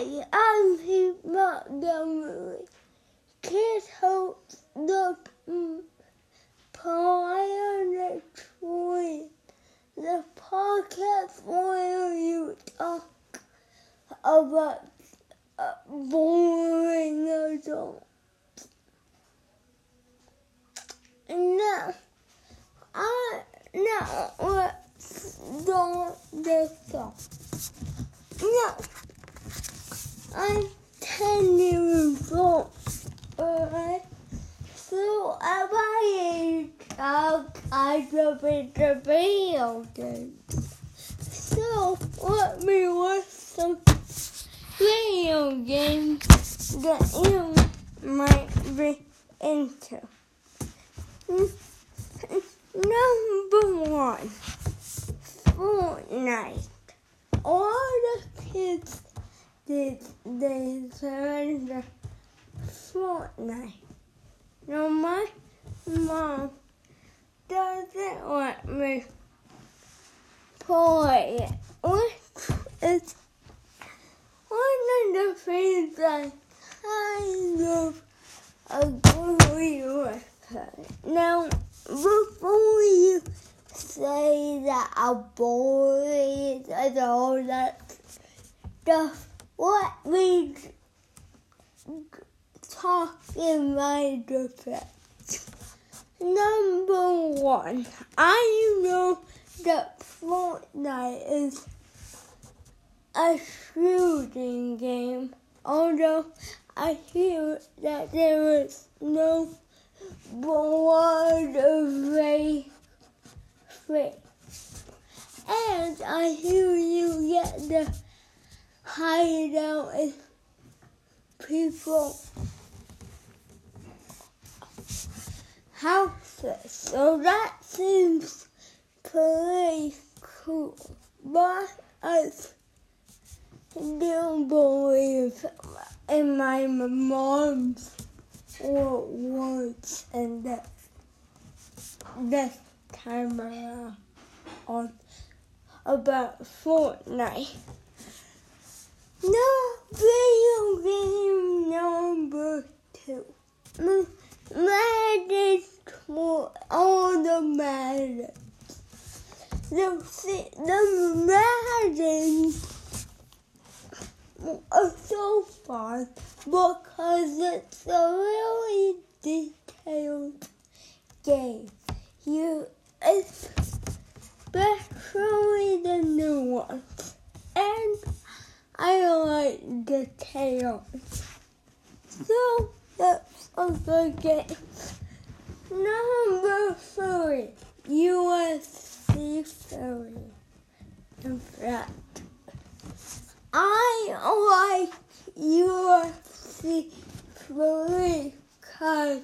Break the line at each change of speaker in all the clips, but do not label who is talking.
I'm Pete Montgomery. Kids hope the mm, Pioneer Tree, the podcast where you talk about uh, boring adults. Now, I now let's start the song. Now, I'm ten years old. Alright, so my age, I'll kind of into video games. So let me watch some video games that you might be into. Number one, Fortnite. All the kids did they learn Fortnite. No, my mom doesn't let me play it, which is one of the things I kind of agree with her. Now, before you say that a boy and all that stuff, let me talk in my defense. Number one, I know that Fortnite is a shooting game, although I hear that there is no blood race. And I hear you get the hideout and people houses. So that seems pretty cool. But I still believe in my mom's words and that this time around on about Fortnite. No video game number two. Madden for all the Madden. The, the Madden are so fun because it's a really detailed game. You especially the new ones. And I like the tails. So that's a good game. Number three, USC Philly. In fact, I like USC Philly because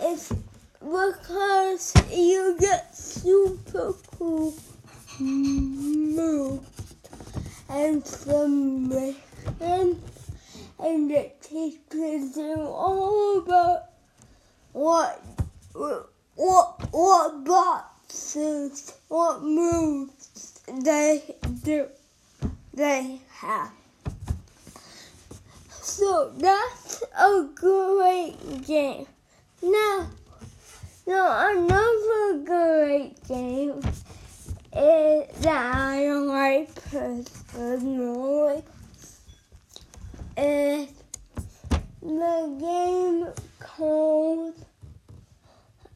it's because you get super cool moves and some submission and it teaches you all about what what what boxes, what moves they do they have. So that's a great game. Now, now another great game is that I like personally is the game called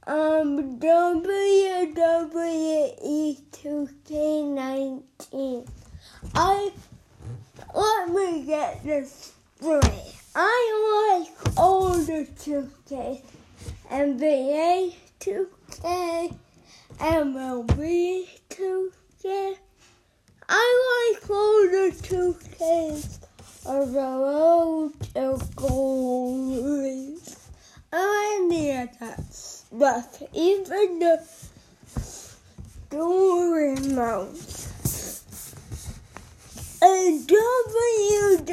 um, WWE 2K19. I let me get this straight. I like the 2K, NBA 2K, MLB 2K. I like all the 2Ks of the road to goalies. Any of that stuff, even the modes. And WWE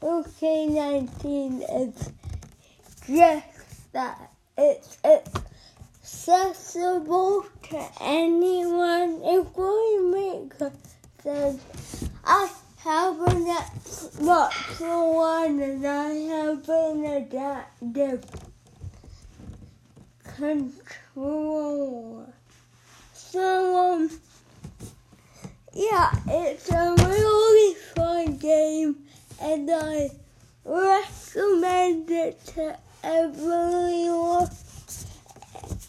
2K19 is just that. It's, it's accessible to anyone, including me, because I having Xbox One and I have an adaptive controller. So, um, yeah, it's a really fun game and I recommend it to everyone,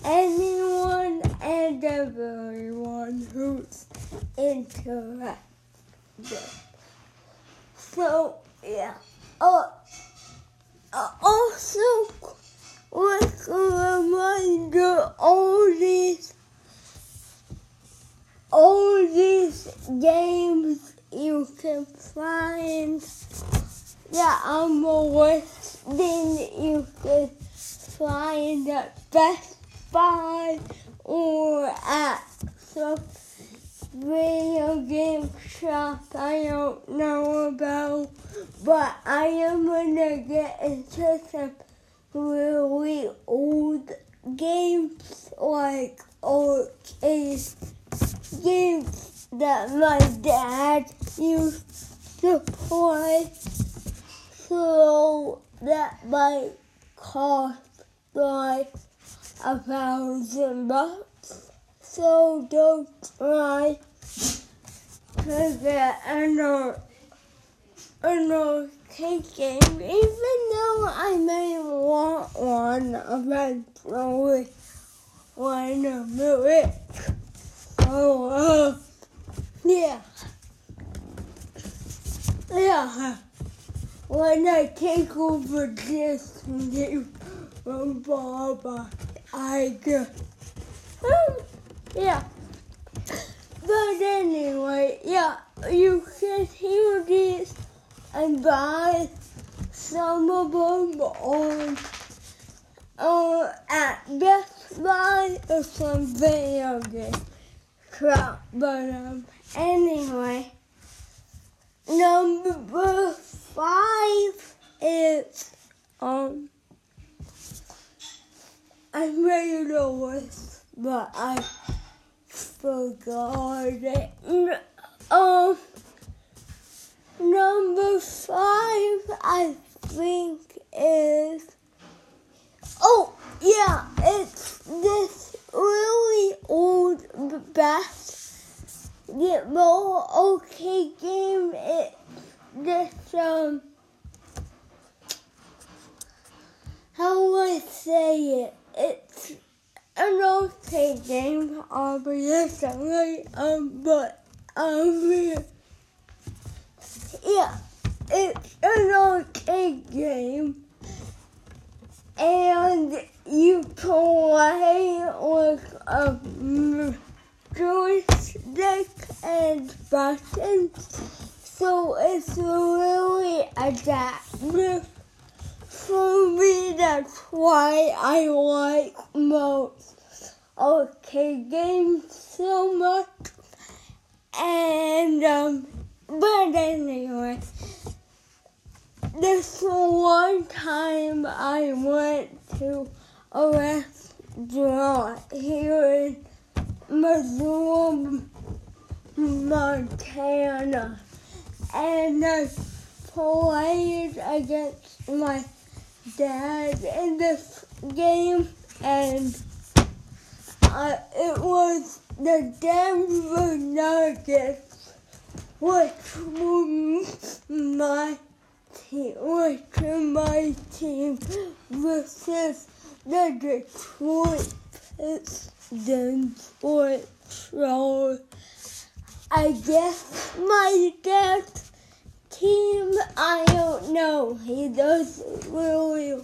anyone and everyone who's interactive. So, yeah. Uh, uh, also, with a reminder, all these, all these games you can find, yeah, I'm listing you can find at Best Buy or at some video game shop I don't know about, but I am gonna get into some really old games like arcade games that my dad used to play. So that might cost like a thousand bucks. So don't try to get an, ar- an arcade game, even though I may want one eventually when I'm rich. So, uh, yeah. Yeah. When I take over this from Baba, I get. Um, yeah. But anyway, yeah, you can hear these and buy some of them on uh, at Best Buy or some video game crap. But um, anyway, number five is um. I made a list, but I forgot it. Um, number five, I think is. Oh, yeah, it's this really old b- basketball okay game. It's this, um. How do I say it? It's an arcade game, obviously, um, but, um, yeah, it's an arcade game, and you play with a mm, joystick and buttons, so it's really adaptive for me, that's why I like most arcade games so much. And, um, but anyway, this one time I went to a restaurant here in Missoula, Montana, and I played against my dad in this game, and uh, it was the Denver Nuggets, which were my team, which my team versus the Detroit Pistons, which so I guess my dad's team, I don't know. He doesn't really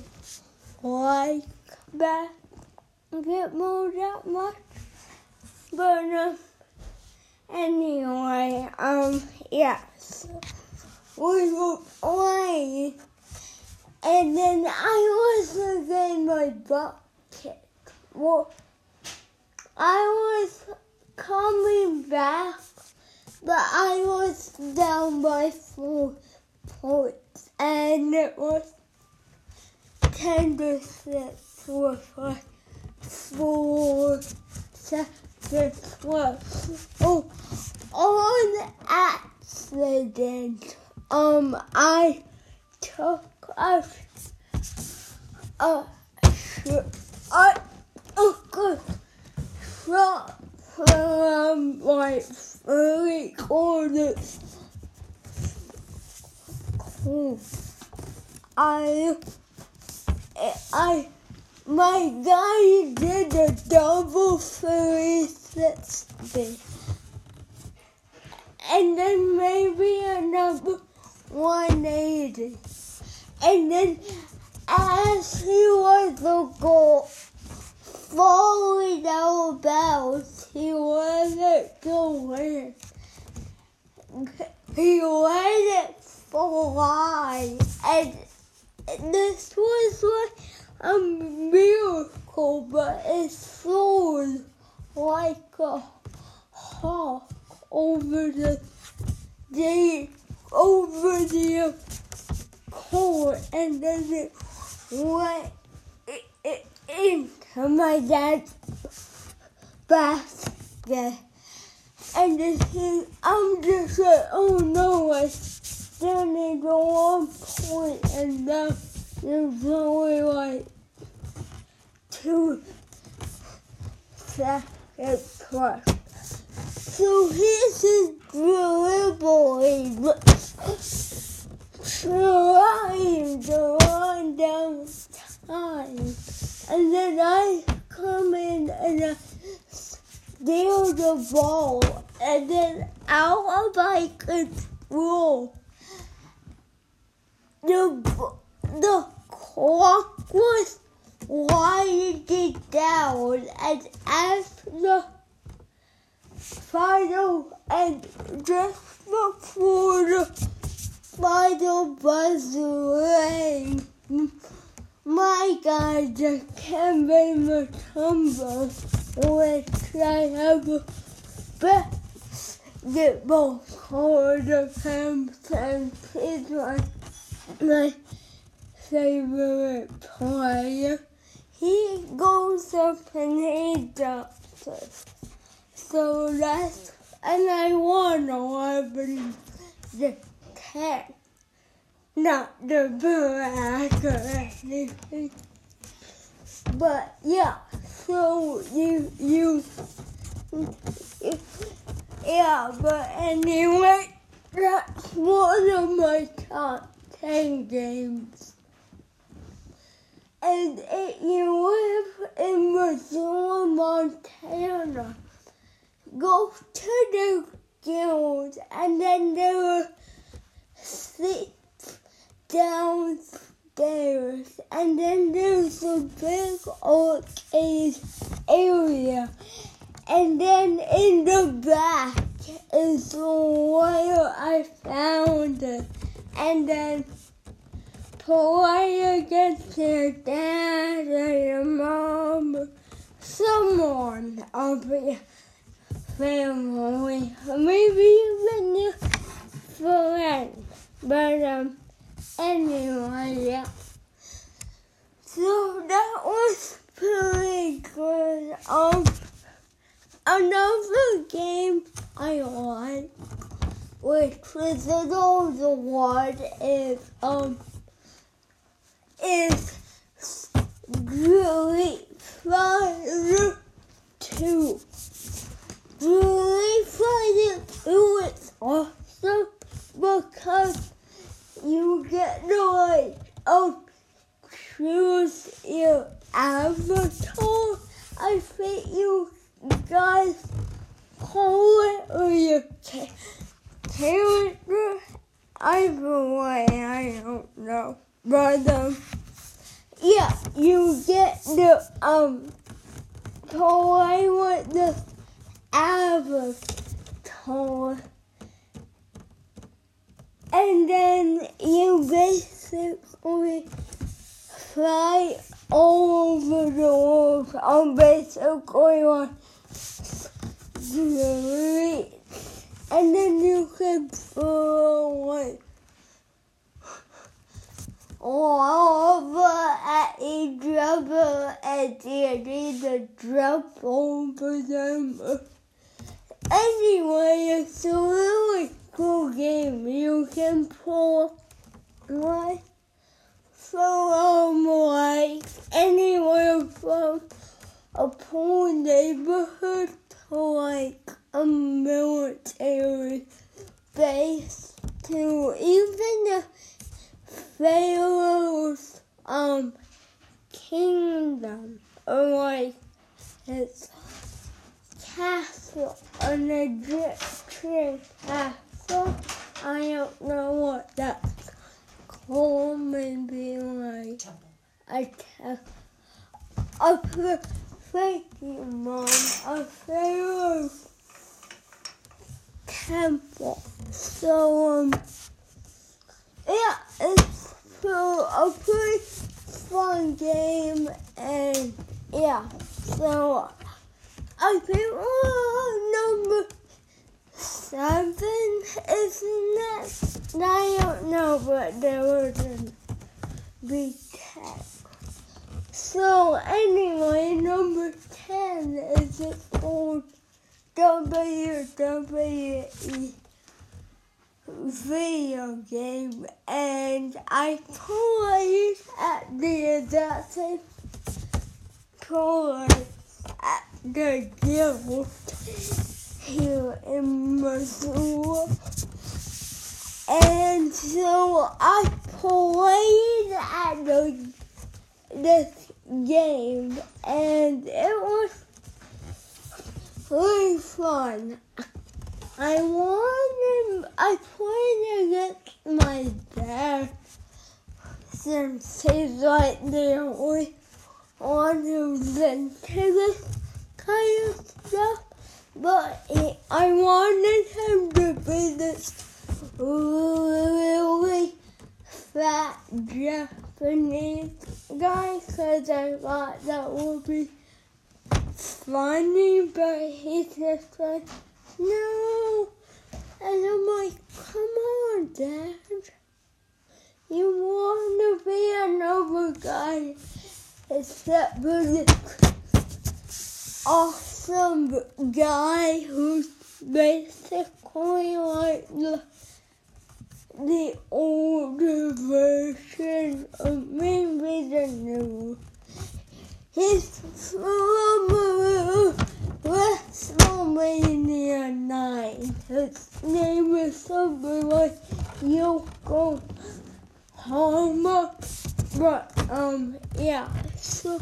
like basketball that much. But uh, anyway, um, yeah. We were playing, and then I was getting my butt kicked. Well, I was coming back but I was down by four points, and it was ten to six with like four seconds left. Oh, on accident. Um, I took a, a, took a shot from my three quarters. I, I, my guy did a double 360 and then maybe another 180. And then as he was the goal, falling out bounds, he wasn't going. He let it fly. And this was like a miracle, but it flew like a hawk over the day over the court and then it went into my dad's basket. And then I'm just like, oh no, I still need one point and now there's only like two seconds left. So here's his dribbling, trying to run down time. And then I come in and I steal the ball. And then out of my control, the, the clock was winding down. And after final and just before the final buzzer rang, my guy just Kevin Mutombo, which I have basketball card of him since he's my, my favorite player. He goes up and he dumps it. So that's, and I won 11 the 10. Not the anything. But yeah, so you, you, yeah, but anyway, that's one of my top 10 games. And it, you live in Missoula, Montana go to the guild and then they will sit downstairs and then there's a big old cage area. And then in the back is where I found. It and then play against your dad or your mom someone of your family, maybe even your friend. But um, anyway, yeah. So that was pretty good. Um, another game I like, which was the one, is um, is Great Fire Two really find it was awesome because you get the like um choose your avatar. I think you guys call it or your character. Either way, I don't know. But um yeah, you get the um play with the avatar. And then you basically fly all over the world. I'm basically on And then you can throw it over at each other and you need to jump over them. Anyway, it's really cool game you can pull. What? Big text. So anyway, number ten is it called WWE video game, and I played at the exact same at the guild here in Missoula. And so I played at the this game and it was really fun. I won I played against my dad since he's like the only one who's into this kind of stuff. But he, I wanted him to be this really fat Japanese guy because I thought that would be funny, but he's just like, no. And I'm like, come on, Dad. You want to be another guy except for this awesome guy who's basically like the the older version of maybe the new. From uh, WrestleMania 9. His name is something like Yoko Hama. But, um, yeah, so.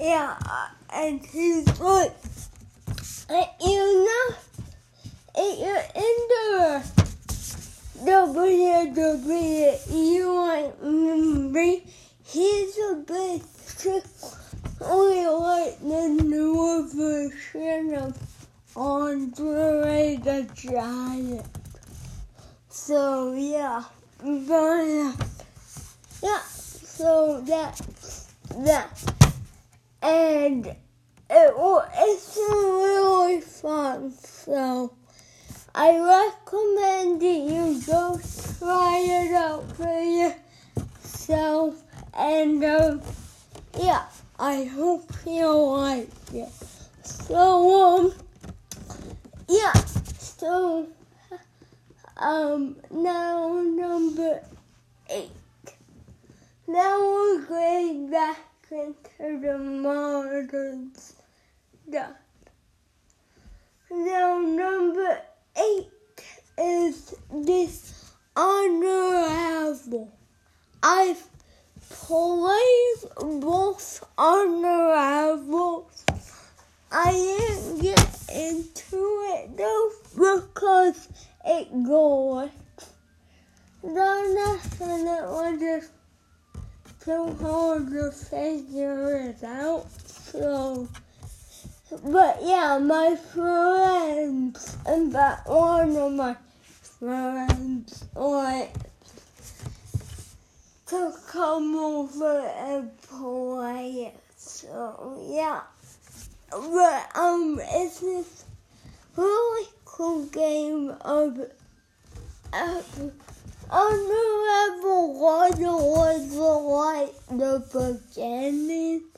Yeah, and he's like, you know, if you're into the WWE like he's a bit trick. only like the newer version of Andre the Giant. So yeah, but uh, yeah, so that, that, and it it's really fun. So. I recommend that you go try it out for yourself. And um, yeah, I hope you like it. So um, yeah, so um, now number eight. Now we're going back into the modern stuff. Now number eight is this Unravel. I've played both Unravels. I didn't get into it though because it glitched. No, nothing. It was just too hard to figure it out. So. But yeah, my friends, and that one of my friends, like, to come over and play. So yeah, but um, it's this really cool game of. of Unravel One was like the beginning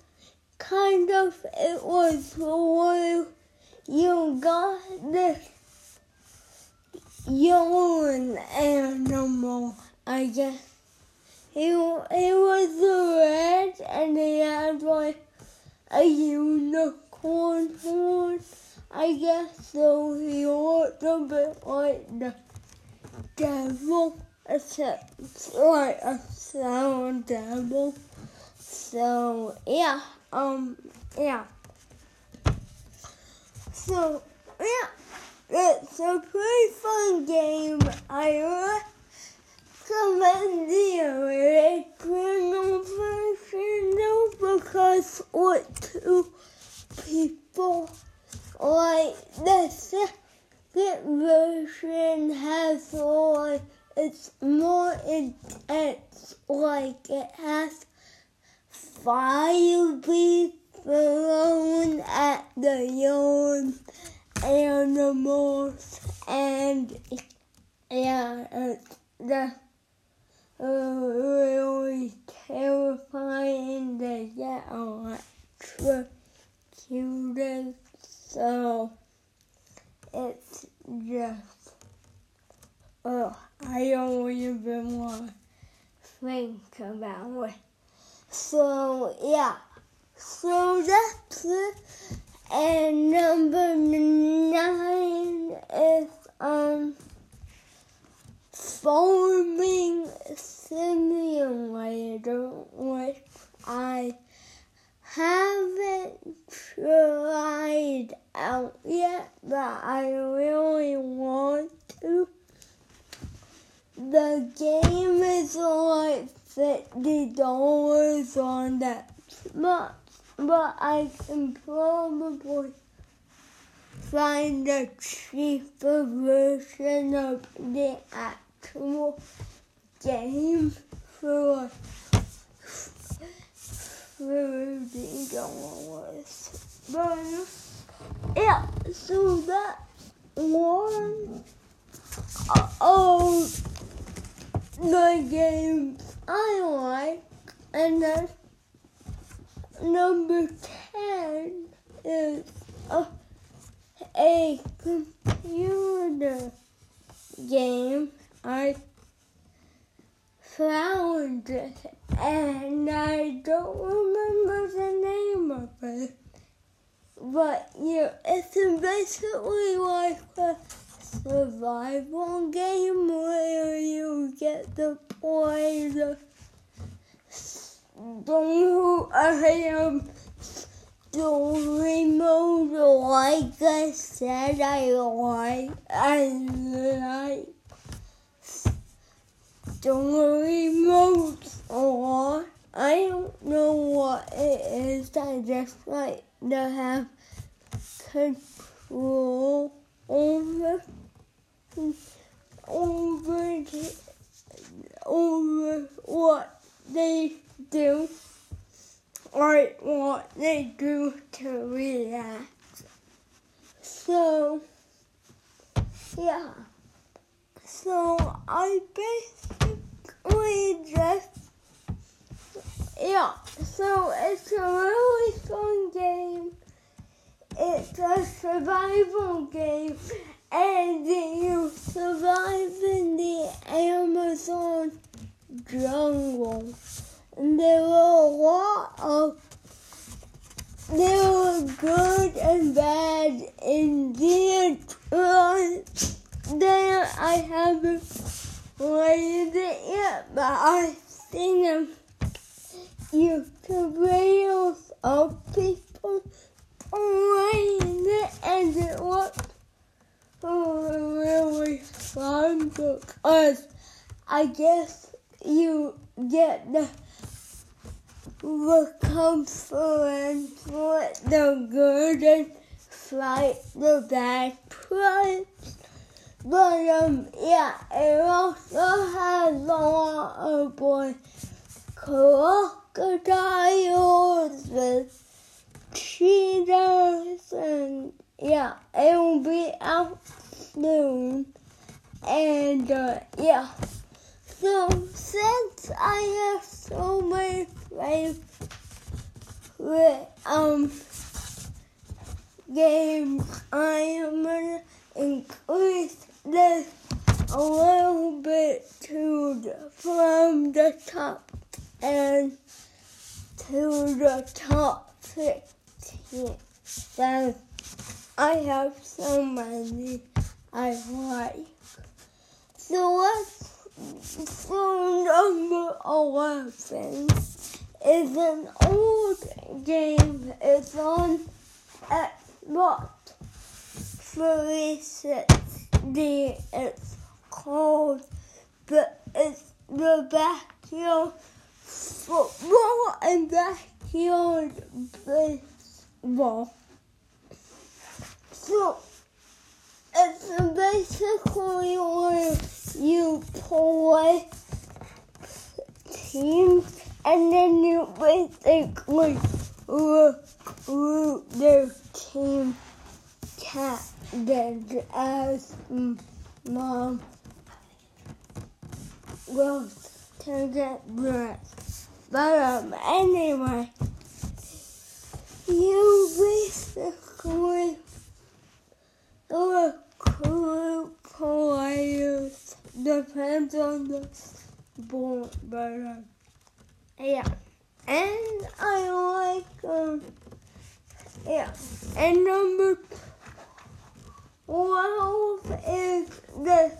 kind of it was where you got this young animal, I guess. He, he was red and he had like a unicorn horn, I guess, so he looked a bit like the devil, except like a sound devil. So yeah, um, yeah. So yeah, it's a pretty fun game. I recommend the original version because what two people like the second version has like it's more intense. Like it has fire being thrown at the young animals and yeah, it's the uh, really terrifying to get electrocuted. So it's just, oh, I don't even want to think about it. So yeah, so that's it. And number nine is um farming simulator, which I haven't tried out yet, but I really want to. The game is like fifty dollars on that but but I can probably find a cheaper version of the actual game for thirty dollars. But yeah, so that one of the games I like, and that's number 10 is a, a computer game. I found it and I don't remember the name of it. But yeah, it's basically like a survival game where you get the the don't I am story mode like I said I like I like story mode or I don't know what it is. I just like to have control over over over what they do or what they do to relax. So, yeah. So I basically just, yeah. So it's a really fun game. It's a survival game, and you survive in the Amazon jungle. And there were a lot of there were good and bad in the There I haven't played it yet, but I seen YouTube videos of people playing it and it looked really? Fun because I guess you get the the comfort for the good and fight the bad parts. But um yeah, it also has a lot of boy crocodiles with cheetahs and yeah, it will be out soon. And uh, yeah. So since I have so many favorite um games, I am gonna increase this a little bit to the, from the top and to the top 15. Then I have so many I like. So let's so number 11 is an old game. It's on Xbox 360. It's called but it's the backyard football and backyard baseball. So it's basically where you play teams and then you basically recruit their team captains as mom goes to get dressed. But um, anyway, you basically players depends on the um, yeah. And I like um yeah. And number twelve is the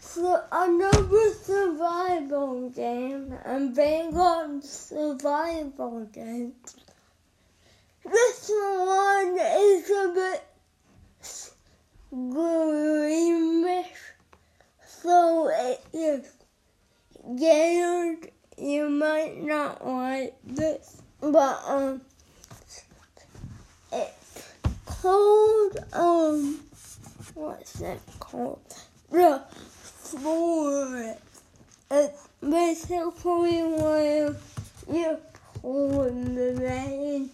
so another survival game and Vanguard survival game. This one is a bit greenish, so it is scared. You might not like this, but um, it's called um, what's it called? The forest. It's basically where you pull the main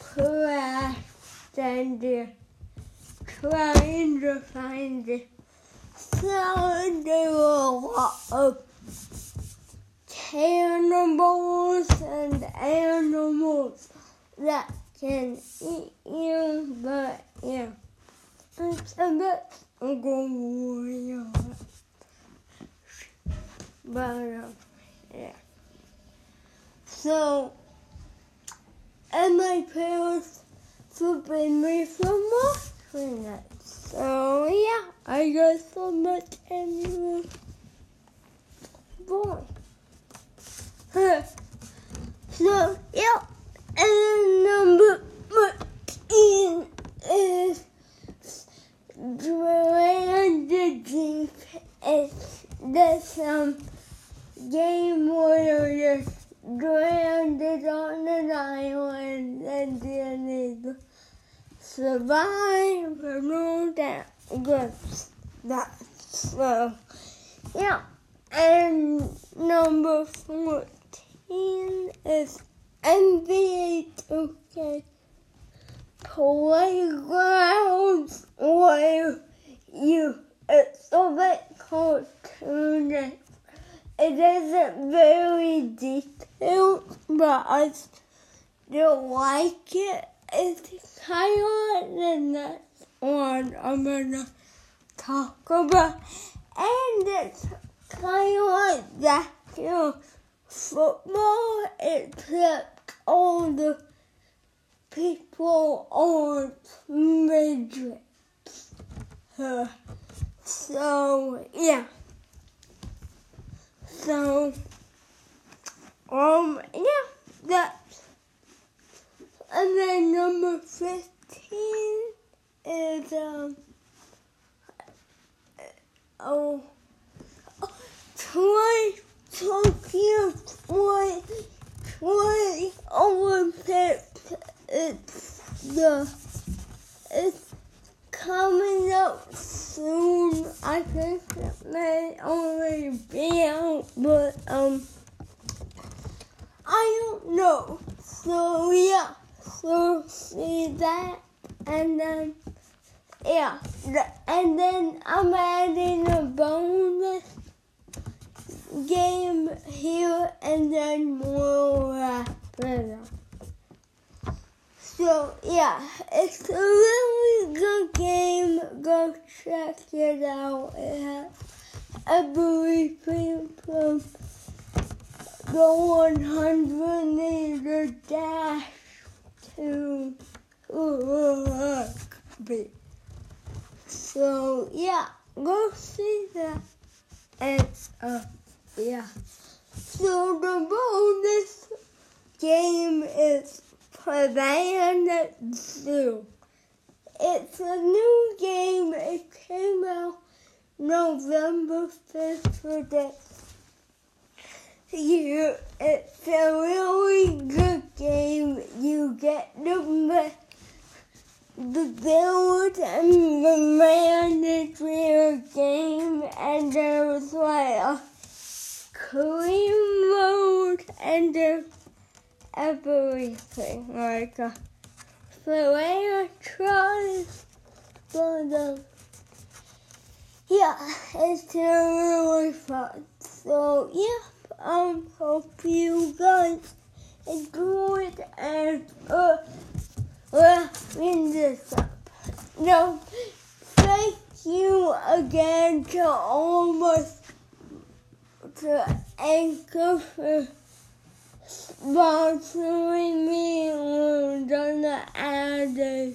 crash and you're trying to find it. So there are a lot of cannibals and animals that can eat you, but yeah, it's a bit gory. But uh, yeah. So, and my parents forbid me from watching it. So yeah, I got so much anyway. Boy. so yeah, and number fourteen is Deep. It's this um game where survive all that good stuff. So yeah. And number 14 is NBA 2K Playgrounds where you, it's a bit cartoonish. It isn't very detailed, but I still like it. It's kind of the next one I'm gonna talk about. And it's kind of that, you football, except all the people aren't midgets. Uh, so, yeah. So, um, yeah, that's, and then number 15 is, um, oh, Toy, Tokyo twenty twenty Olympics. It's the it's coming up soon. I think it may only be out, but um, I don't know. So yeah, so see that, and then yeah, and then I'm adding a bonus game here and then more after. So yeah, it's a really good game. Go check it out. It has everything from the 100 meter dash to rugby. So yeah, go see that. It's uh yeah. So the bonus game is Planet Zoo. It's a new game. It came out November 5th for this year. It's a really good game. You get the the build and the manager game, and there's like a clean mode, and everything like a player tries for the yeah, it's really fun. So yeah, um, hope you guys enjoyed and uh, wrapping this up. No, thank you again to all almost to Anchor for sponsoring me and gonna add a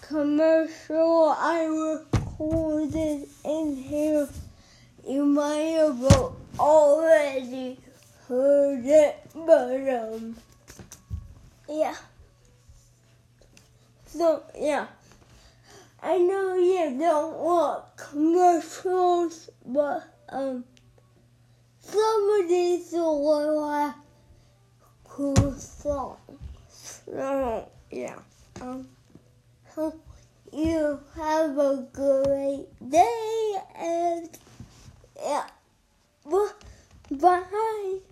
commercial I recorded in here. You might have already heard it, but um, yeah. So yeah, I know you don't want commercials, but um, some of these will have cool songs. So yeah, um, hope you have a great day and yeah, bye.